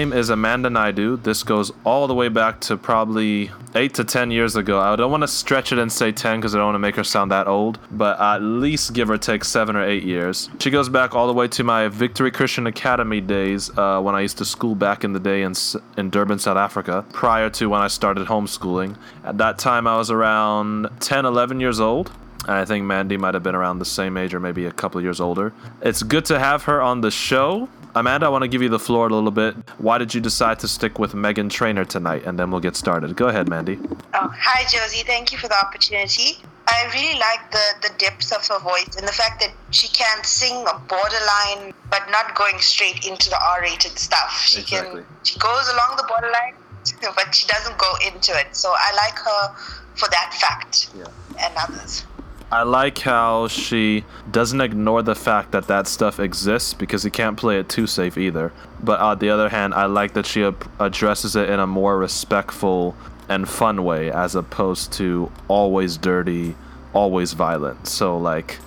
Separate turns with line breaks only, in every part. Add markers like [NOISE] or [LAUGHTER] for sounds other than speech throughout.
Name is Amanda Naidu. This goes all the way back to probably eight to ten years ago. I don't want to stretch it and say ten because I don't want to make her sound that old, but at least give or take seven or eight years. She goes back all the way to my Victory Christian Academy days uh, when I used to school back in the day in, in Durban, South Africa, prior to when I started homeschooling. At that time, I was around 10, 11 years old. I think Mandy might have been around the same age or maybe a couple years older. It's good to have her on the show. Amanda, I want to give you the floor a little bit. Why did you decide to stick with Meghan Trainor tonight? And then we'll get started. Go ahead, Mandy.
Oh, hi, Josie. Thank you for the opportunity. I really like the, the depth of her voice and the fact that she can sing a borderline, but not going straight into the R-rated stuff. She
exactly.
can she goes along the borderline, [LAUGHS] but she doesn't go into it. So I like her for that fact
yeah.
and others.
I like how she doesn't ignore the fact that that stuff exists because you can't play it too safe either. But on the other hand, I like that she addresses it in a more respectful and fun way as opposed to always dirty, always violent. So, like,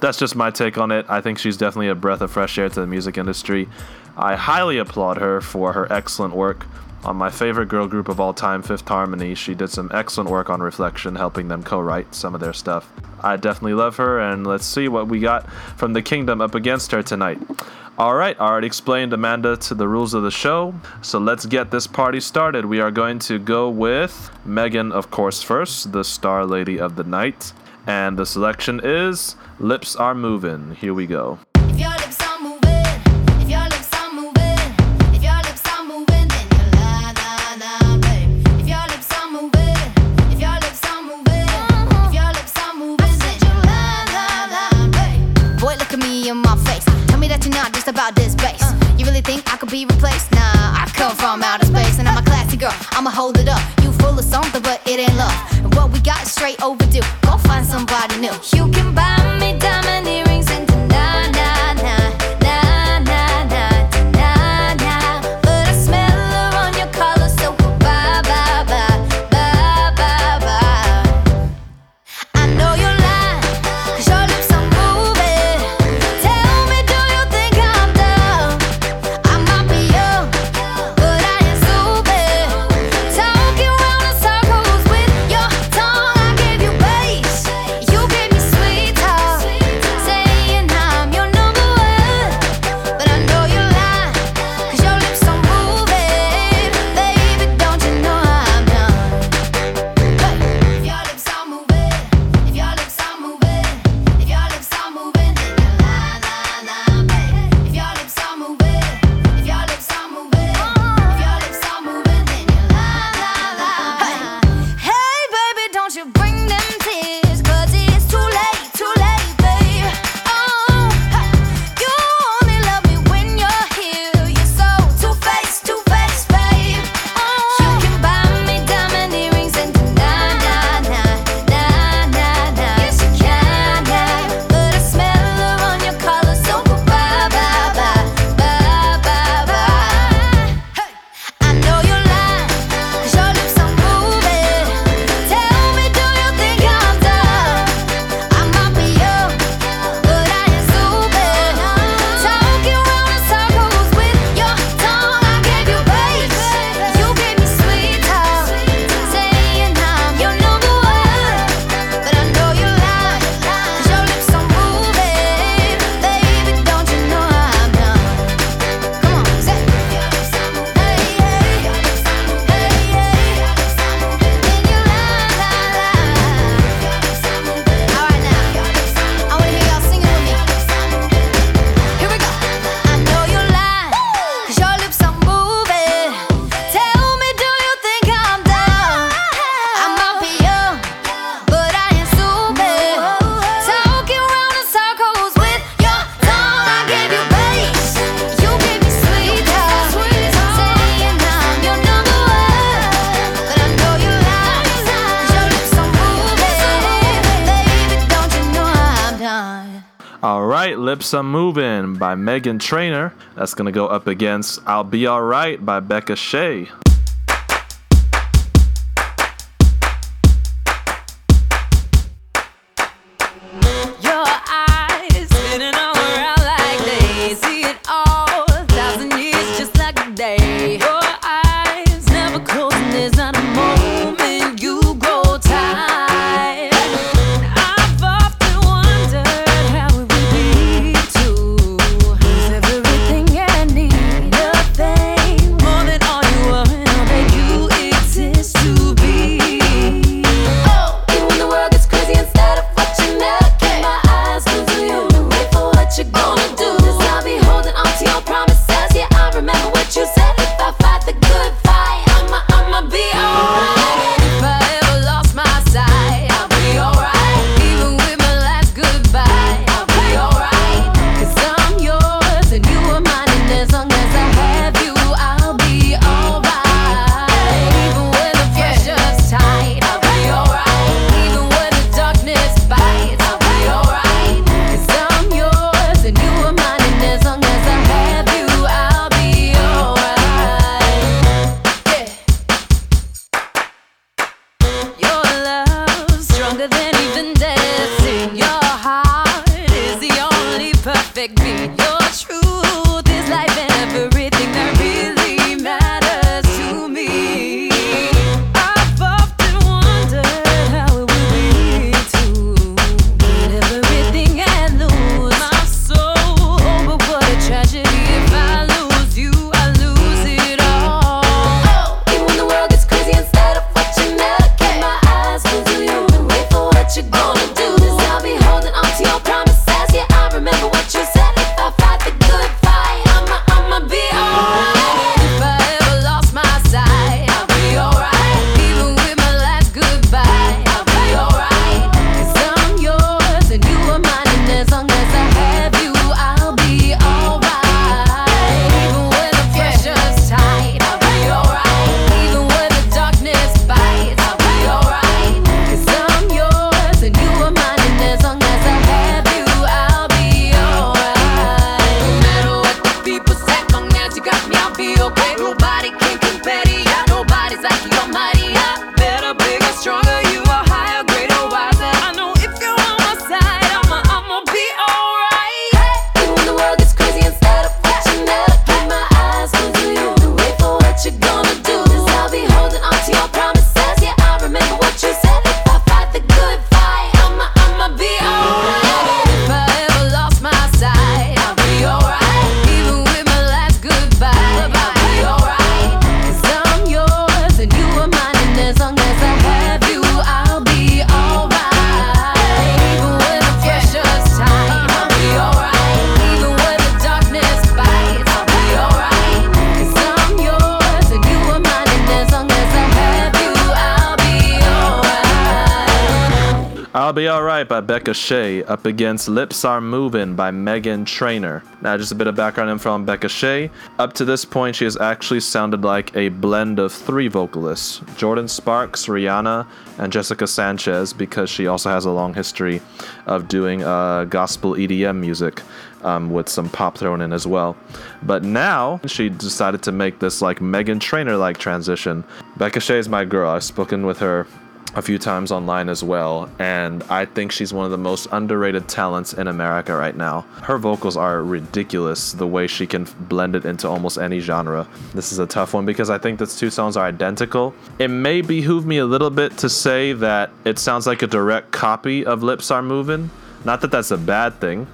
that's just my take on it. I think she's definitely a breath of fresh air to the music industry. I highly applaud her for her excellent work on my favorite girl group of all time, Fifth Harmony. She did some excellent work on Reflection, helping them co write some of their stuff. I definitely love her, and let's see what we got from the kingdom up against her tonight. All right, I already explained Amanda to the rules of the show, so let's get this party started. We are going to go with Meghan, of course, first, the star lady of the night, and the selection is Lips Are Moving. Here we go.
I could be replaced? Nah, I come from outer space and I'm a classy girl. I'ma hold it up. You full of something, but it ain't love. And what we got is straight overdue. Go find somebody new. You can buy me
Lips I'm Moving by Meghan Trainor. That's to go up against I'll Be Alright by Becca Shea.
Be Alright
by Becca Shea up against Lips Are Moving by Meghan Trainor. Now, just a bit of background info on Becca Shea. Up to this point, she has actually sounded like a blend of three vocalists Jordin Sparks, Rihanna, and Jessica Sanchez, because she also has a long history of doing uh, gospel EDM music um, with some pop thrown in as well. But now, she decided to make this like Meghan Trainor like transition. Becca Shea is my girl. I've spoken with her a few times online as well, and I think she's one of the most underrated talents in America right now. Her vocals are ridiculous the way she can blend it into almost any genre. This is a tough one because I think the two songs are identical. It may behoove me a little bit to say that it sounds like a direct copy of Lips Are Moving. Not that that's a bad thing.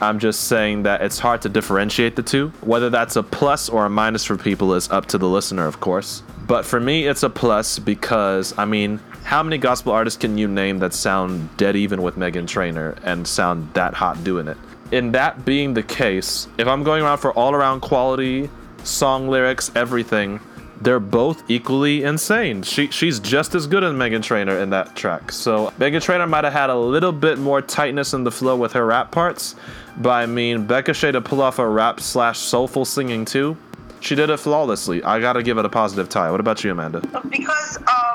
I'm just saying that it's hard to differentiate the two. Whether that's a plus or a minus for people is up to the listener, of course. But for me, it's a plus because, I mean, how many gospel artists can you name that sound dead even with Meghan Trainor and sound that hot doing it? In that being the case, if I'm going around for all around quality, song lyrics, everything, they're both equally insane. She she's just as good as Meghan Trainor in that track. So Meghan Trainor might have had a little bit more tightness in the flow with her rap parts, but I mean Becca Shea to pull off a rap slash soulful singing too. She did it flawlessly. I gotta give it a positive tie. What about you, Amanda?
because of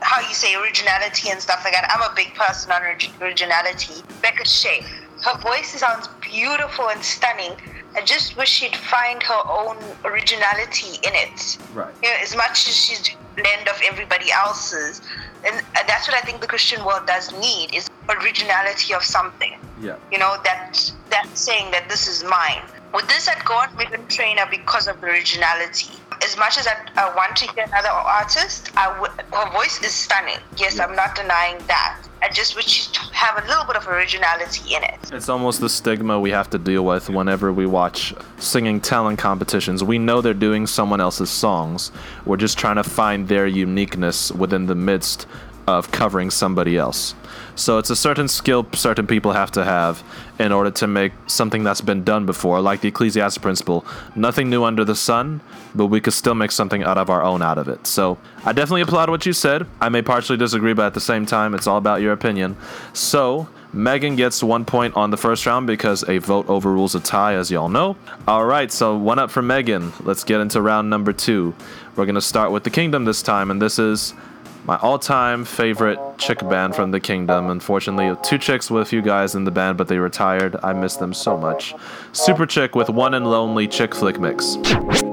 how you say originality and stuff like that. I'm a big person on originality. Becca Shea, her voice sounds beautiful and stunning. I just wish she'd find her own originality in it.
Right.
You know, as much as she's doing a blend of everybody else's, and uh, that's what I think the Christian world does need is originality of something.
Yeah.
You know that that saying that this is mine. With this, I'd go on Meghan Trainor because of the originality. As much as I, I want to hear another artist, her voice is stunning. Yes, I'm not denying that. I just wish she'd have a little bit of originality in it.
It's almost the stigma we have to deal with whenever we watch singing talent competitions. We know they're doing someone else's songs. We're just trying to find their uniqueness within the midst of covering somebody else. So it's a certain skill certain people have to have in order to make something that's been done before, like the Ecclesiastes principle. Nothing new under the sun, but we could still make something out of our own out of it. So I definitely applaud what you said. I may partially disagree, but at the same time, it's all about your opinion. So Meghan gets one point on the first round because a vote overrules a tie, as y'all know. All right, so one up for Meghan. Let's get into round number two. We're going to start with the Kingdom this time, and this is my all-time favorite chick band from the kingdom. Unfortunately, two chicks with a few guys in the band, but they retired. I miss them so much. Superchick with One and Lonely Chick Flick Mix.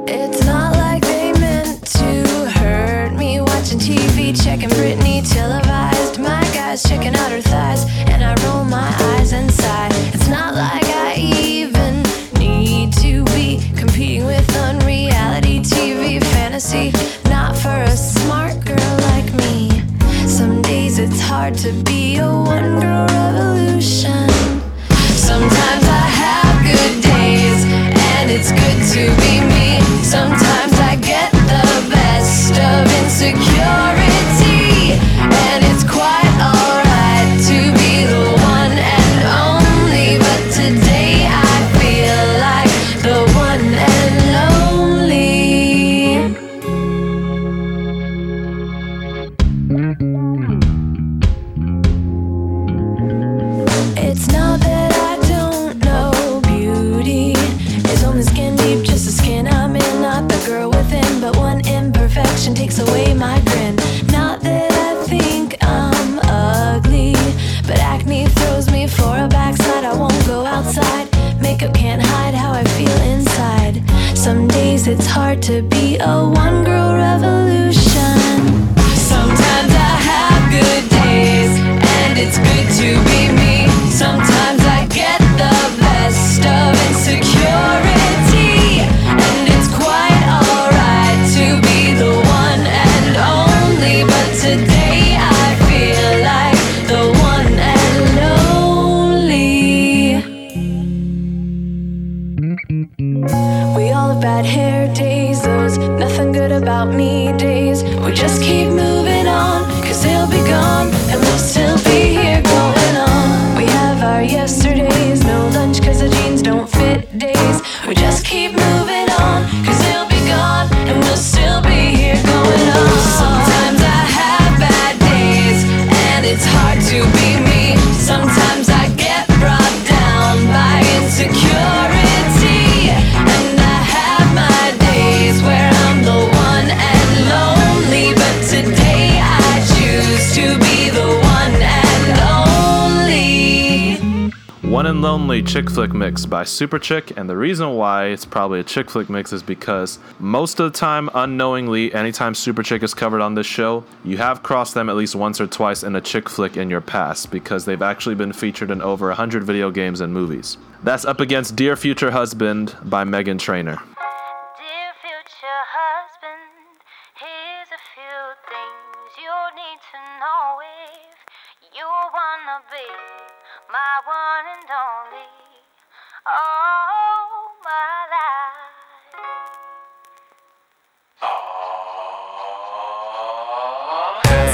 It's not like they meant to hurt me. Watching TV, checking Britney televised. My guys checking out her thighs, and I roll my eyes. It's not like I even need to be competing with unreality TV fantasy. Hard to be a one girl revolution. Sometimes I have good days, and it's good to be me. Sometimes Makeup can't hide how I feel inside. Some days it's hard to be a one girl revolution. Sometimes I have good days, and it's good to be me. Sometimes And
Chick Flick Mix by Superchick, and the reason why it's probably a chick flick mix is because most of the time, unknowingly, anytime Superchick is covered on this show, you have crossed them at least once or twice in a chick flick in your past because they've actually been featured in over 100 video games and movies. That's up against Dear Future Husband by Meghan Trainor.
Dear future husband, here's a few things you need to know if you wanna be my one and only. Oh, my life.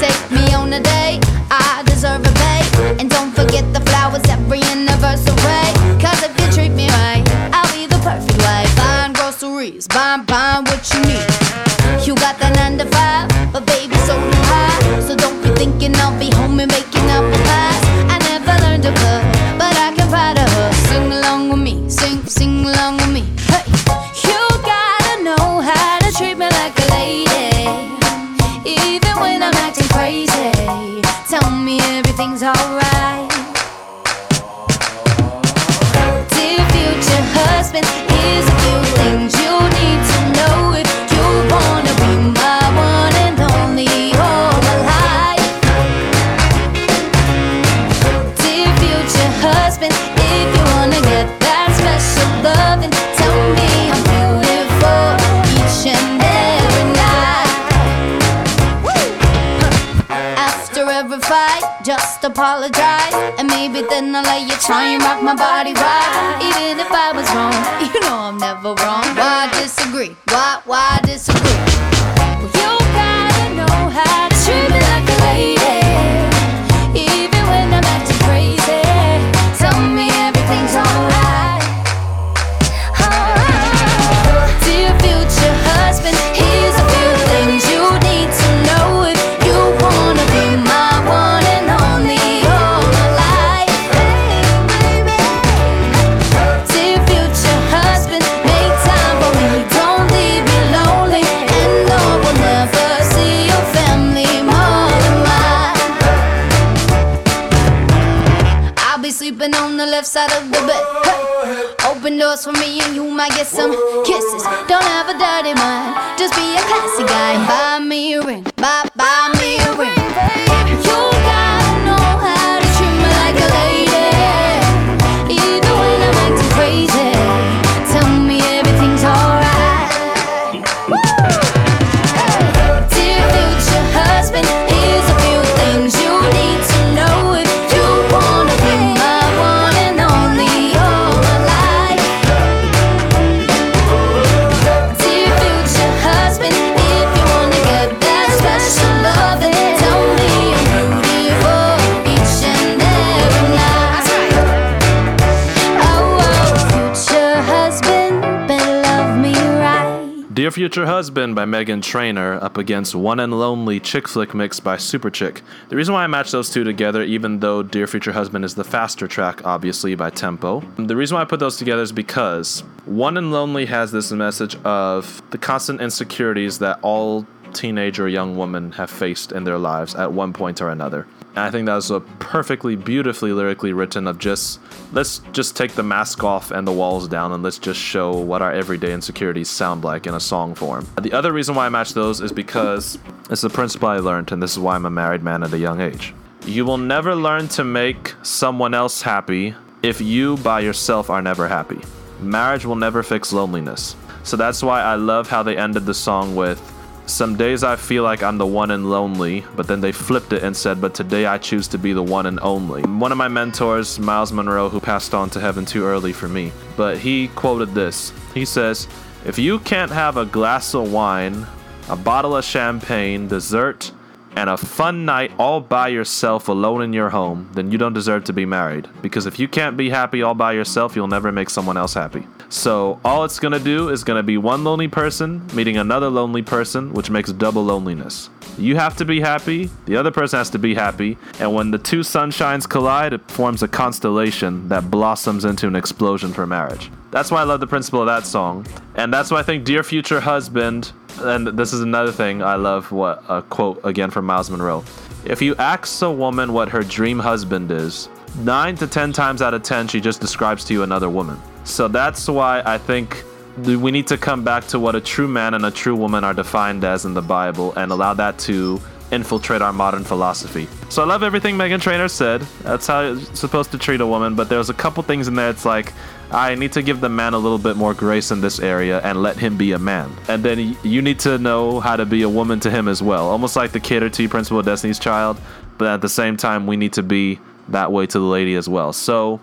Take me on a date, I deserve a bait. And don't forget the flowers every anniversary. Cause if you treat me right, I'll be the perfect wife. Buying groceries, buying, buying what you need. You got that 9 to 5, apologize. And maybe then I'll let you try and rock my body right. Even if I was wrong, [LAUGHS] you know I'm never wrong. Why disagree? Why, why disagree? Future Husband
by Meghan Trainor up against One and Lonely Chick Flick Mix by Superchick. The reason why I matched those two together, even though Dear Future Husband is the faster track, obviously, by tempo, the reason why I put those together is because One and Lonely has this message of the constant insecurities that all teenage or young women have faced in their lives at one point or another. I think that was a perfectly beautifully lyrically written of just let's just take the mask off and the walls down and let's just show what our everyday insecurities sound like in a song form. The other reason why I match those is because it's a principle I learned, and this is why I'm a married man at a young age. You will never learn to make someone else happy if you by yourself are never happy. Marriage will never fix loneliness. So that's why I love how they ended the song with some days I feel like I'm the one and lonely, but then they flipped it and said, But today I choose to be the one and only. One of my mentors, Myles Munroe, who passed on to heaven too early for me, but he quoted this. He says, If you can't have a glass of wine, a bottle of champagne, dessert, and a fun night all by yourself alone in your home, then you don't deserve to be married. Because if you can't be happy all by yourself, you'll never make someone else happy. So all it's gonna do is gonna be one lonely person meeting another lonely person, which makes double loneliness. You have to be happy, the other person has to be happy, and when the two sunshines collide, it forms a constellation that blossoms into an explosion for marriage. That's why I love the principle of that song. And that's why I think Dear Future Husband, and this is another thing I love what a quote again from Myles Munroe. If you ask a woman what her dream husband is, 9 to 10 times out of 10 she just describes to you another woman. So that's why I think we need to come back to what a true man and a true woman are defined as in the Bible and allow that to infiltrate our modern philosophy. So I love everything Meghan Trainor said. That's how you're supposed to treat a woman, but there's a couple things in there it's like I need to give the man a little bit more grace in this area and let him be a man. And then you need to know how to be a woman to him as well. Almost like the cater to principle of Destiny's Child, but at the same time we need to be that way to the lady as well. So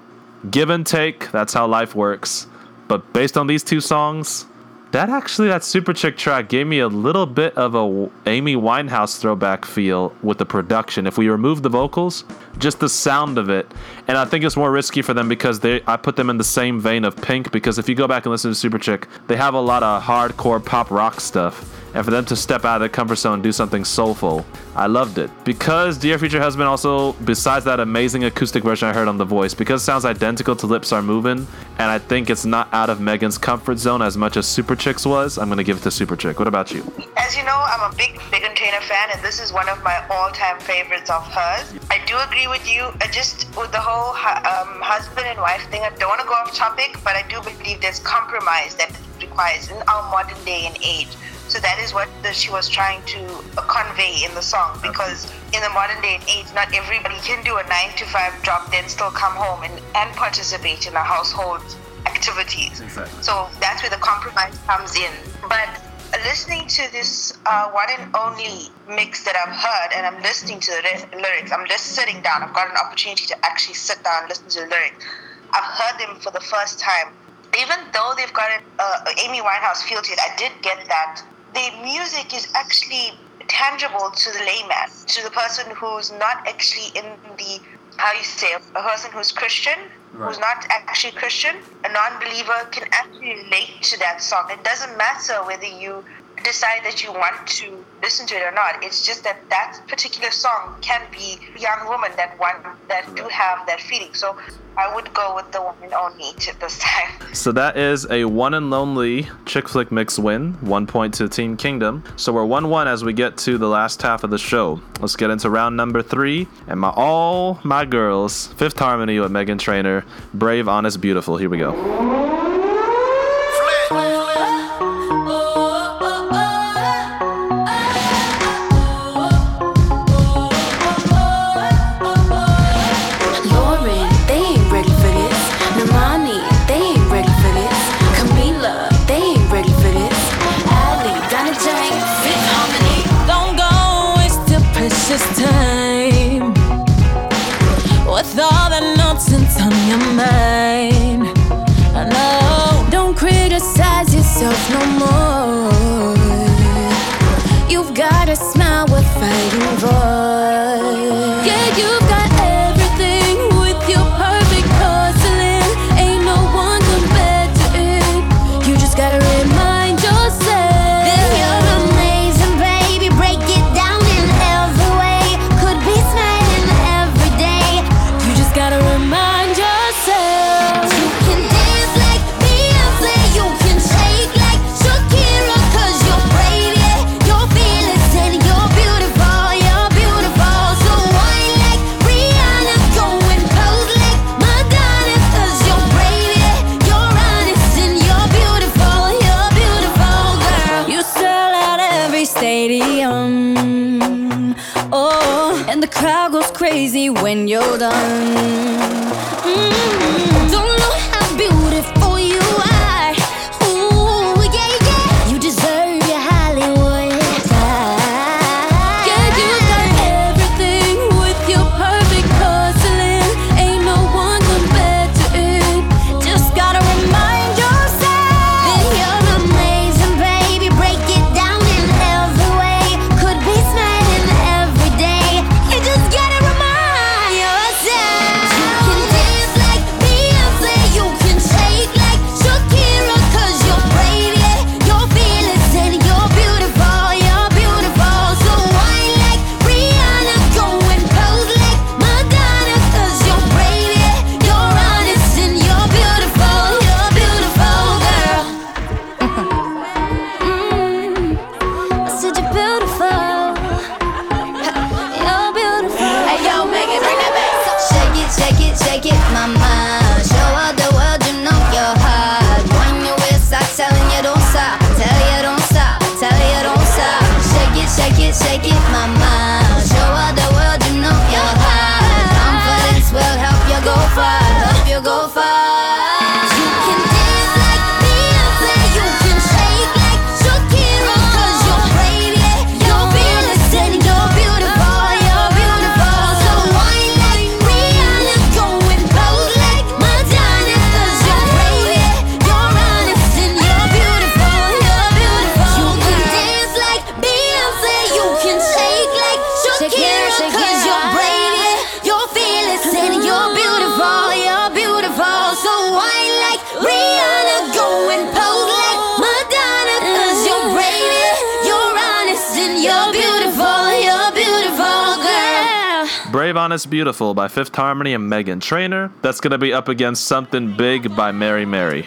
give and take, that's how life works. But based on these two songs, that actually that Superchick track gave me a little bit of a Amy Winehouse throwback feel with the production. If we remove the vocals, just the sound of it, and I think it's more risky for them because they I put them in the same vein of Pink because if you go back and listen to Superchick, they have a lot of hardcore pop rock stuff. And for them to step out of their comfort zone and do something soulful, I loved it. Because Dear Future Husband also, besides that amazing acoustic version I heard on The Voice, because it sounds identical to Lips Are Moving, and I think it's not out of Meghan's comfort zone as much as Superchick's was, I'm going to give it to Superchick. What about you?
As you know, I'm a big Big Trainor fan, and this is one of my all-time favorites of hers. I do agree with you. I just with the whole um, husband and wife thing. I don't want to go off topic, but I do believe there's compromise that requires in our modern day and age. So that is what the, she was trying to convey in the song. Because in the modern day and age, not everybody can do a nine to five job, then still come home and, and participate in a household activities.
Exactly.
So that's where the compromise comes in. But listening to this uh, one and only mix that I've heard, and I'm listening to the lyrics. I'm just sitting down. I've got an opportunity to actually sit down and listen to the lyrics. I've heard them for the first time. Even though they've got an uh, Amy Winehouse feel to it, I did get that. The music is actually tangible to the layman, to the person who's not actually in the how you say a person who's Christian, who's not actually Christian, a non-believer can actually relate to that song. It doesn't matter whether you decide that you want to listen to it or not. It's just that that particular song can be young woman that want that do have that feeling. So I would go with the one and only [LAUGHS] this time.
So that is a one and lonely chick flick mix win, one point to Team Kingdom. So we're one one as we get to the last half of the show. Let's get into round number three, and my all my girls, Fifth Harmony with Meghan Trainor, Brave, Honest, Beautiful. Here we
go. Shake it, mama. Beautiful
by Fifth Harmony and Meghan Trainor. That's gonna be up against Something Big by Mary Mary.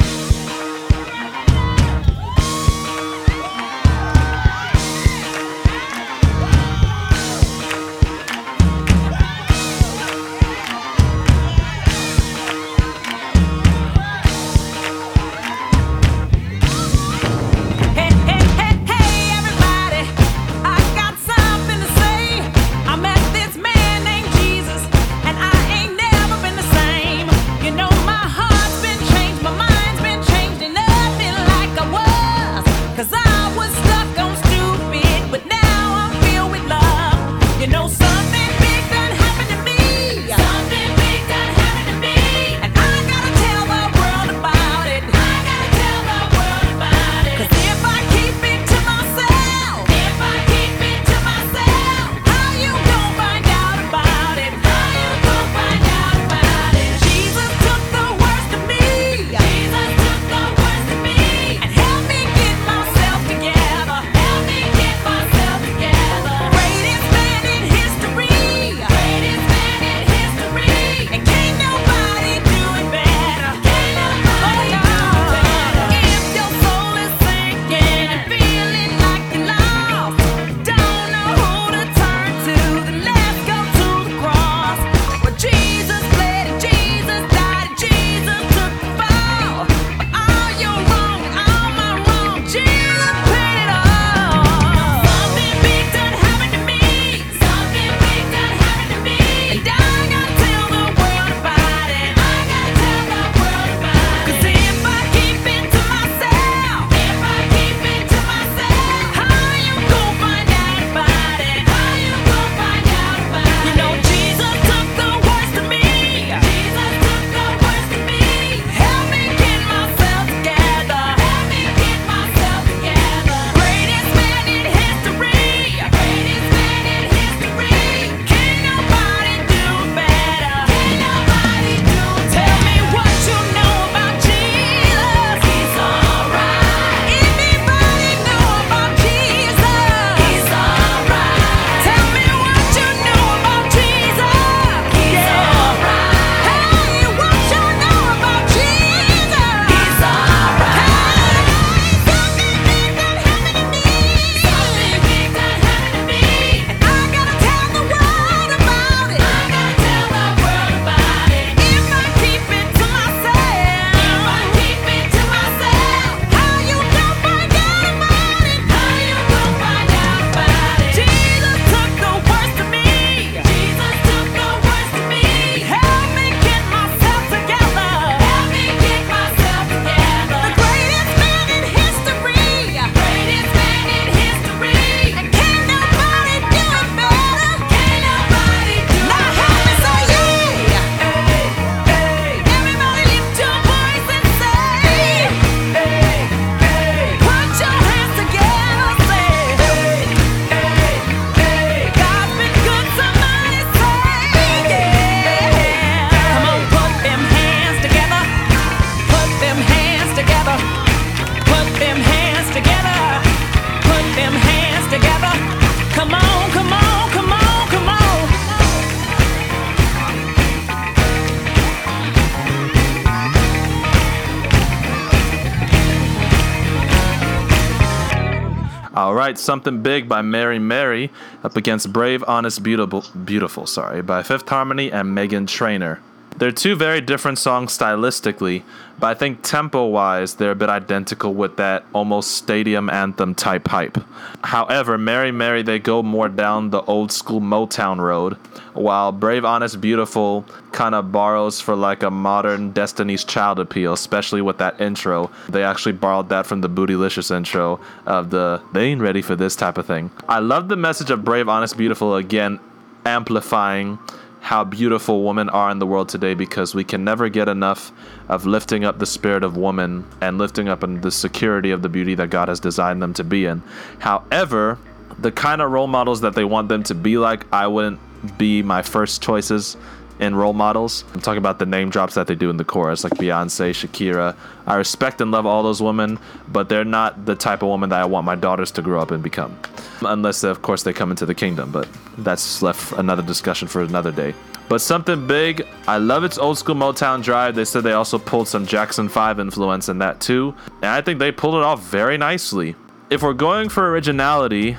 All right, something big by Mary Mary up against Brave, Honest, Beautiful, Beautiful, sorry, by Fifth Harmony and Meghan Trainor. They're two very different songs stylistically, but I think tempo wise, they're a bit identical with that almost stadium anthem type hype. However, Mary Mary, they go more down the old school Motown road, while Brave, Honest, Beautiful kind of borrows for like a modern Destiny's Child appeal, especially with that intro. They actually borrowed that from the Bootylicious intro of the they ain't ready for this type of thing. I love the message of Brave, Honest, Beautiful again, amplifying how beautiful women are in the world today because we can never get enough of lifting up the spirit of woman and lifting up the security of the beauty that God has designed them to be in. However, the kind of role models that they want them to be like, I wouldn't be my first choices in role models. I'm talking about the name drops that they do in the chorus, like Beyonce, Shakira. I respect and love all those women, but they're not the type of woman that I want my daughters to grow up and become. Unless, of course, they come into the kingdom, but that's left another discussion for another day. But something big, I love its old school Motown drive. They said they also pulled some Jackson 5 influence in that too. And I think they pulled it off very nicely. If we're going for originality,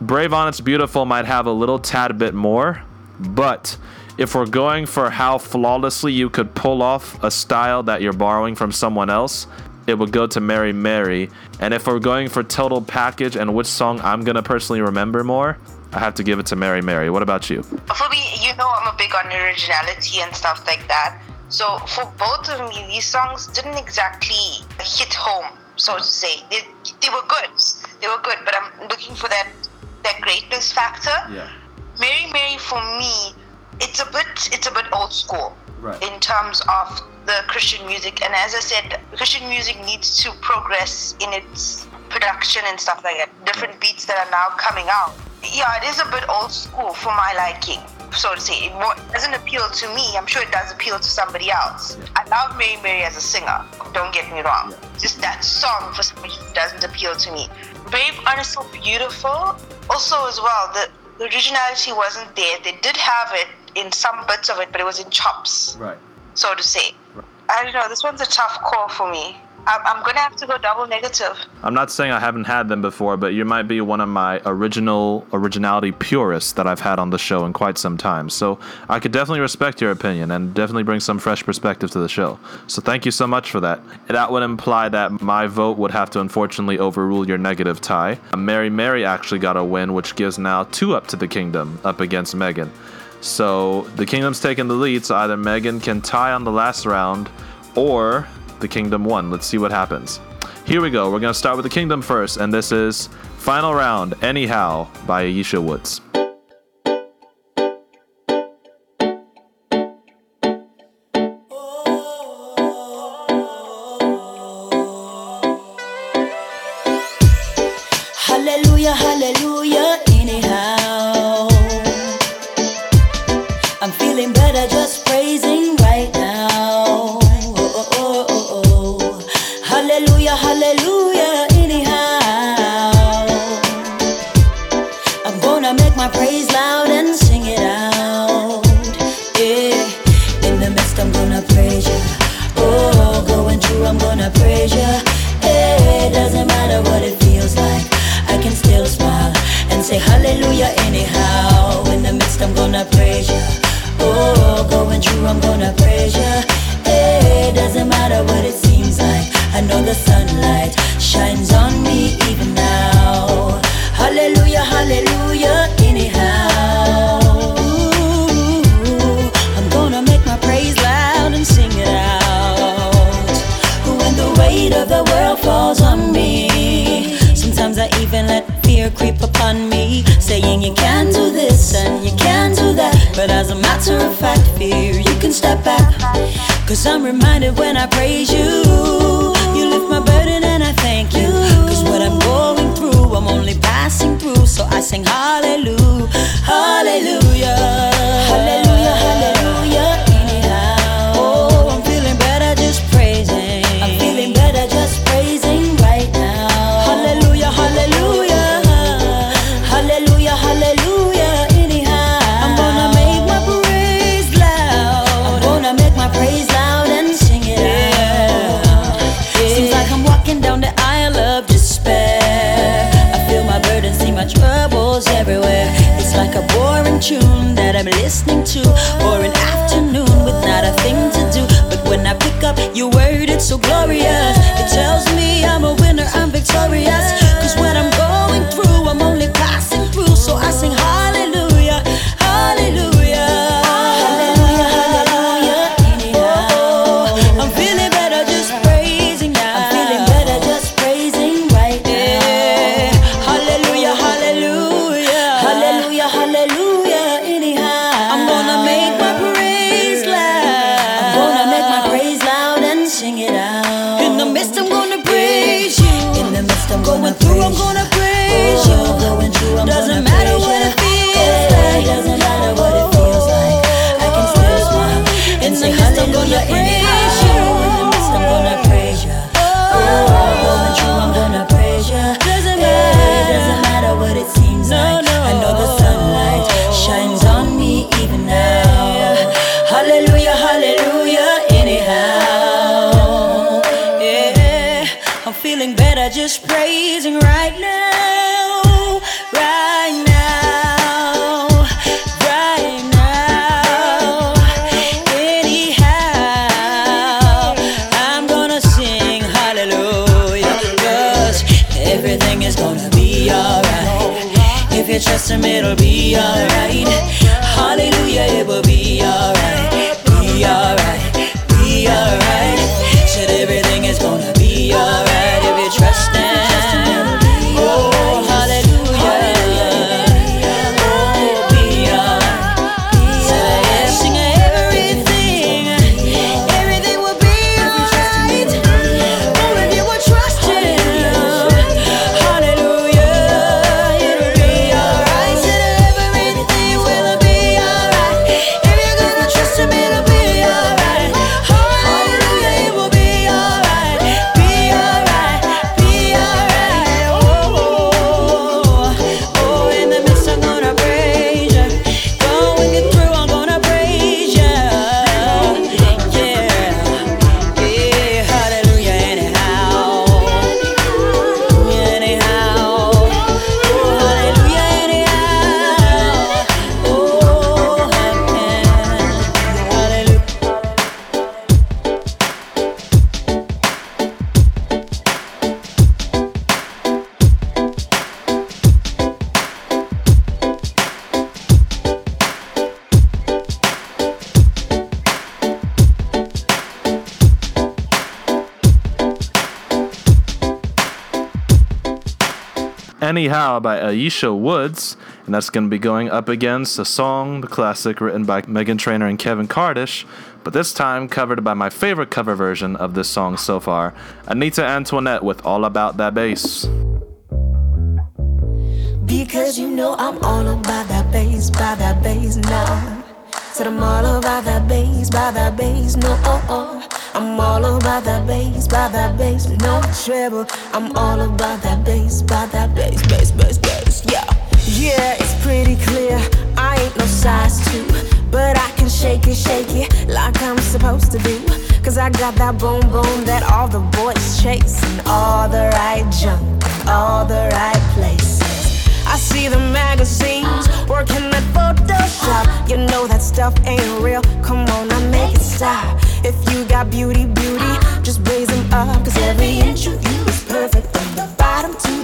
Brave Honest Beautiful might have a little tad bit more, but if we're going for how flawlessly you could pull off a style that you're borrowing from someone else, it would go to Mary Mary. And if we're going for total package and which song I'm gonna personally remember more, I have to give it to Mary Mary. What about you?
For me, you know I'm a big on originality and stuff like that. So for both of me, these songs didn't exactly hit home, so to say. They, they were good. They were good, but I'm looking for that that greatness factor.
Yeah.
Mary Mary for me, it's a bit it's a bit old school
Right.
in terms of the Christian music. And as I said, Christian music needs to progress in its production and stuff like that. Different beats that are now coming out. Yeah, it is a bit old school for my liking, so to say. It doesn't appeal to me. I'm sure it does appeal to somebody else. I love Mary Mary as a singer. Don't get me wrong. Just that song for somebody who doesn't appeal to me. Brave, honest, so beautiful. Also, as well, the, the originality wasn't there. They did have it in some bits of it, but it was in chops
Right.
so to say. I don't know. This one's a tough call for me. I'm, I'm gonna have to go double negative.
I'm not saying I haven't had them before, but you might be one of my original originality purists that I've had on the show in quite some time. So I could definitely respect your opinion and definitely bring some fresh perspective to the show. So thank you so much for that. That would imply that my vote would have to unfortunately overrule your negative tie. Mary Mary actually got a win, which gives now two up to the kingdom up against Meghan. So the kingdom's taking the lead, so either Meghan can tie on the last round or the kingdom won. Let's see what happens. Here we go. We're going to start with the kingdom first, and this is Final Round Anyhow by Ayiesha Woods.
se me olvida Anyhow
by Ayiesha Woods, and that's going to be going up against a song, the classic written by Meghan Trainor and Kevin Kadish, but this time covered by my favorite cover version of this song so far, Anita Antoinette with All About That Bass.
Because you know I'm all about that bass, by that bass now. Said I'm all about that bass, by that bass, no oh oh. I'm all about that bass, by that bass, no treble. I'm all about that bass, by that bass, bass, bass, bass, yeah. Yeah, it's pretty clear. I ain't no size two, but I can shake it, shake it like I'm supposed to do. Cause I got that boom boom that all the boys chase, and all the right junk, all the right place. I see the magazines working that Photoshop. You know that stuff ain't real. Come on, I make it stop. If you got beauty, beauty, just raise them up. Cause every inch of you is perfect from the bottom to the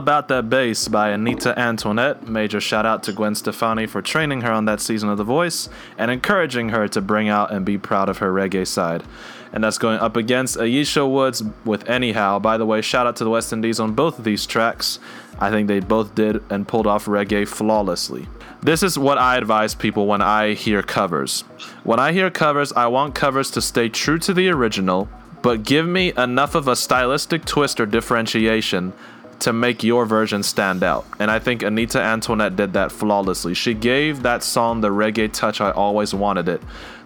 About
That Bass by Anita Antoinette. Major shout out to Gwen Stefani for training her on that season of The Voice and encouraging her to bring out and be proud of her reggae side. And that's going up against Ayiesha Woods with Anyhow. By the way, shout out to the West Indies on both of these tracks. I think they both did and pulled off reggae flawlessly. This is what I advise people when I hear covers. When I hear covers, I want covers to stay true to the original, but give me enough of a stylistic twist or differentiation to make your version stand out. And I think Anita Antoinette did that flawlessly. She gave that song the reggae touch I always wanted it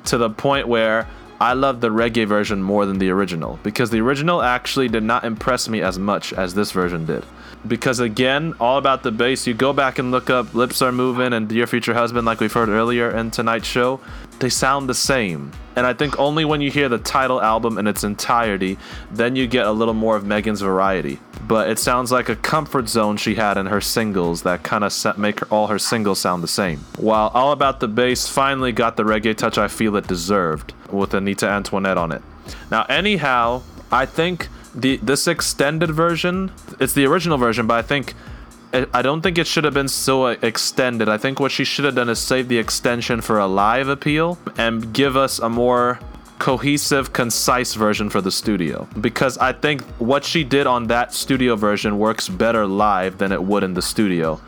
to the point where I love the reggae version more than the original because the original actually did not impress me as much as this version did. Because again, all about the bass, you go back and look up Lips Are Moving and Dear Future Husband, like we've heard earlier in tonight's show, they sound the same. And I think only when you hear the title album in its entirety, then you get a little more of Meghan's variety. But it sounds like a comfort zone she had in her singles that kind of make all her singles sound the same. While All About the Bass finally got the reggae touch I feel it deserved with Anita Antoinette on it. Now, anyhow, I think the this extended version, it's the original version, but I think I don't think it should have been so uh, extended. I think what she should have done is save the extension for a live appeal and give us a more cohesive, concise version for the studio. Because I think what she did on that studio version works better live than it would in the studio.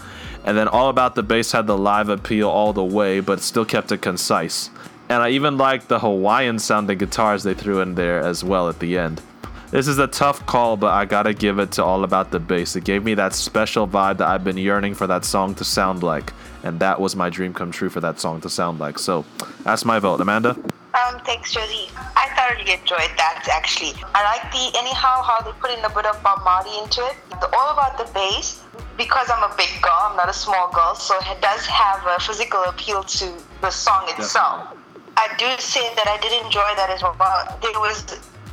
And then All About the Bass had the live appeal all the way, but still kept it concise. And I even liked the Hawaiian sounding guitars they threw in there as well at the end. This is a tough call, but I gotta give it to All About the Bass. It gave me that special vibe that I've been yearning for that song to sound like. And that was my dream come true for that song to sound like. So that's my vote. Amanda?
Um, thanks, Josie. I thoroughly enjoyed that actually. I like the anyhow how they put in a bit of Bob Marley into it. The All About the Bass, because I'm a big girl, I'm not a small girl, so it does have a physical appeal to the song itself. I do say that I did enjoy that as well. There was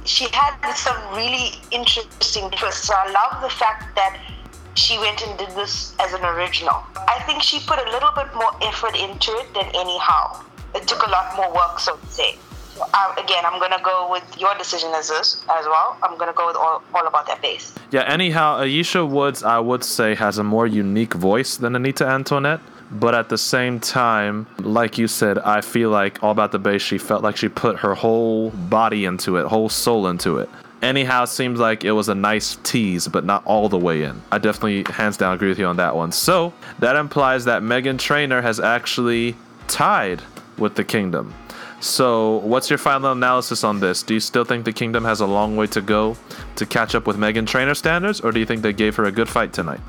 she had some really interesting twists. So I love the fact that she went and did this as an original. I think she put a little bit more effort into it than anyhow. It took a lot more work, so to say. Uh, again, I'm gonna go with your decision as this as well. I'm gonna go with all, all about that bass.
Yeah. Anyhow, Ayiesha Woods, I would say, has a more unique voice than Anita Antoinette. But at the same time, like you said, I feel like all about the bass. She felt like she put her whole body into it, whole soul into it. Anyhow, seems like it was a nice tease, but not all the way in. I definitely, hands down, agree with you on that one. So that implies that Meghan Trainor has actually tied with the Kingdom. So, what's your final analysis on this? Do you still think the Kingdom has a long way to go to catch up with Meghan Trainor standards, or do you think they gave her a good fight tonight?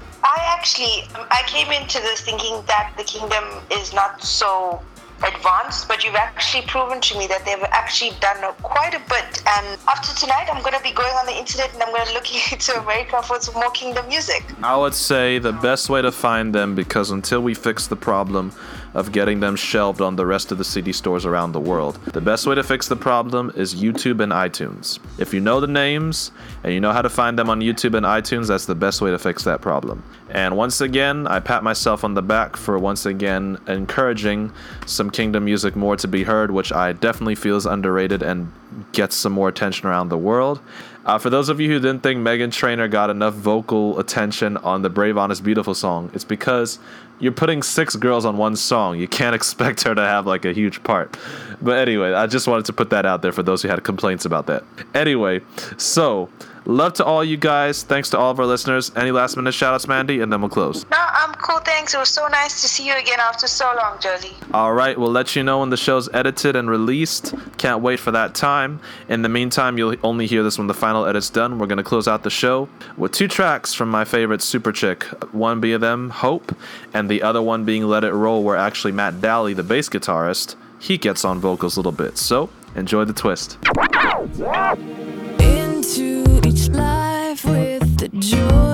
Actually, um, I came into this thinking that the Kingdom is not so advanced, but you've actually proven to me that they've actually done quite a bit. And after tonight, I'm going to be going on the internet and I'm going to look [LAUGHS] into America for some more Kingdom music.
I would say the best way to find them, because until we fix the problem of getting them shelved on the rest of the CD stores around the world, the best way to fix the problem is YouTube and iTunes. If you know the names and you know how to find them on YouTube and iTunes, that's the best way to fix that problem. And once again, I pat myself on the back for once again encouraging some Kingdom music more to be heard, which I definitely feel is underrated and gets some more attention around the world. Uh, for those of you who didn't think Meghan Trainor got enough vocal attention on the Brave Honest Beautiful song, it's because you're putting six girls on one song. You can't [LAUGHS] expect her to have like a huge part. But anyway, I just wanted to put that out there for those who had complaints about that. Anyway, so love to all you guys. Thanks to all of our listeners. Any last minute shout outs, Mandy, and then we'll close.
No, I'm cool. Thanks. It was so nice to see you again after so long, Josie.
All right, we'll let you know when the show's edited and released. Can't wait for that time. In the meantime, you'll only hear this when the final edit's done. We're going to close out the show with two tracks from my favorite Superchick. One being them, Hope, and the other one being Let It Roll, where actually Matt Dally, the bass guitarist, he gets on vocals a little bit. So enjoy the twist.
Into life with the joy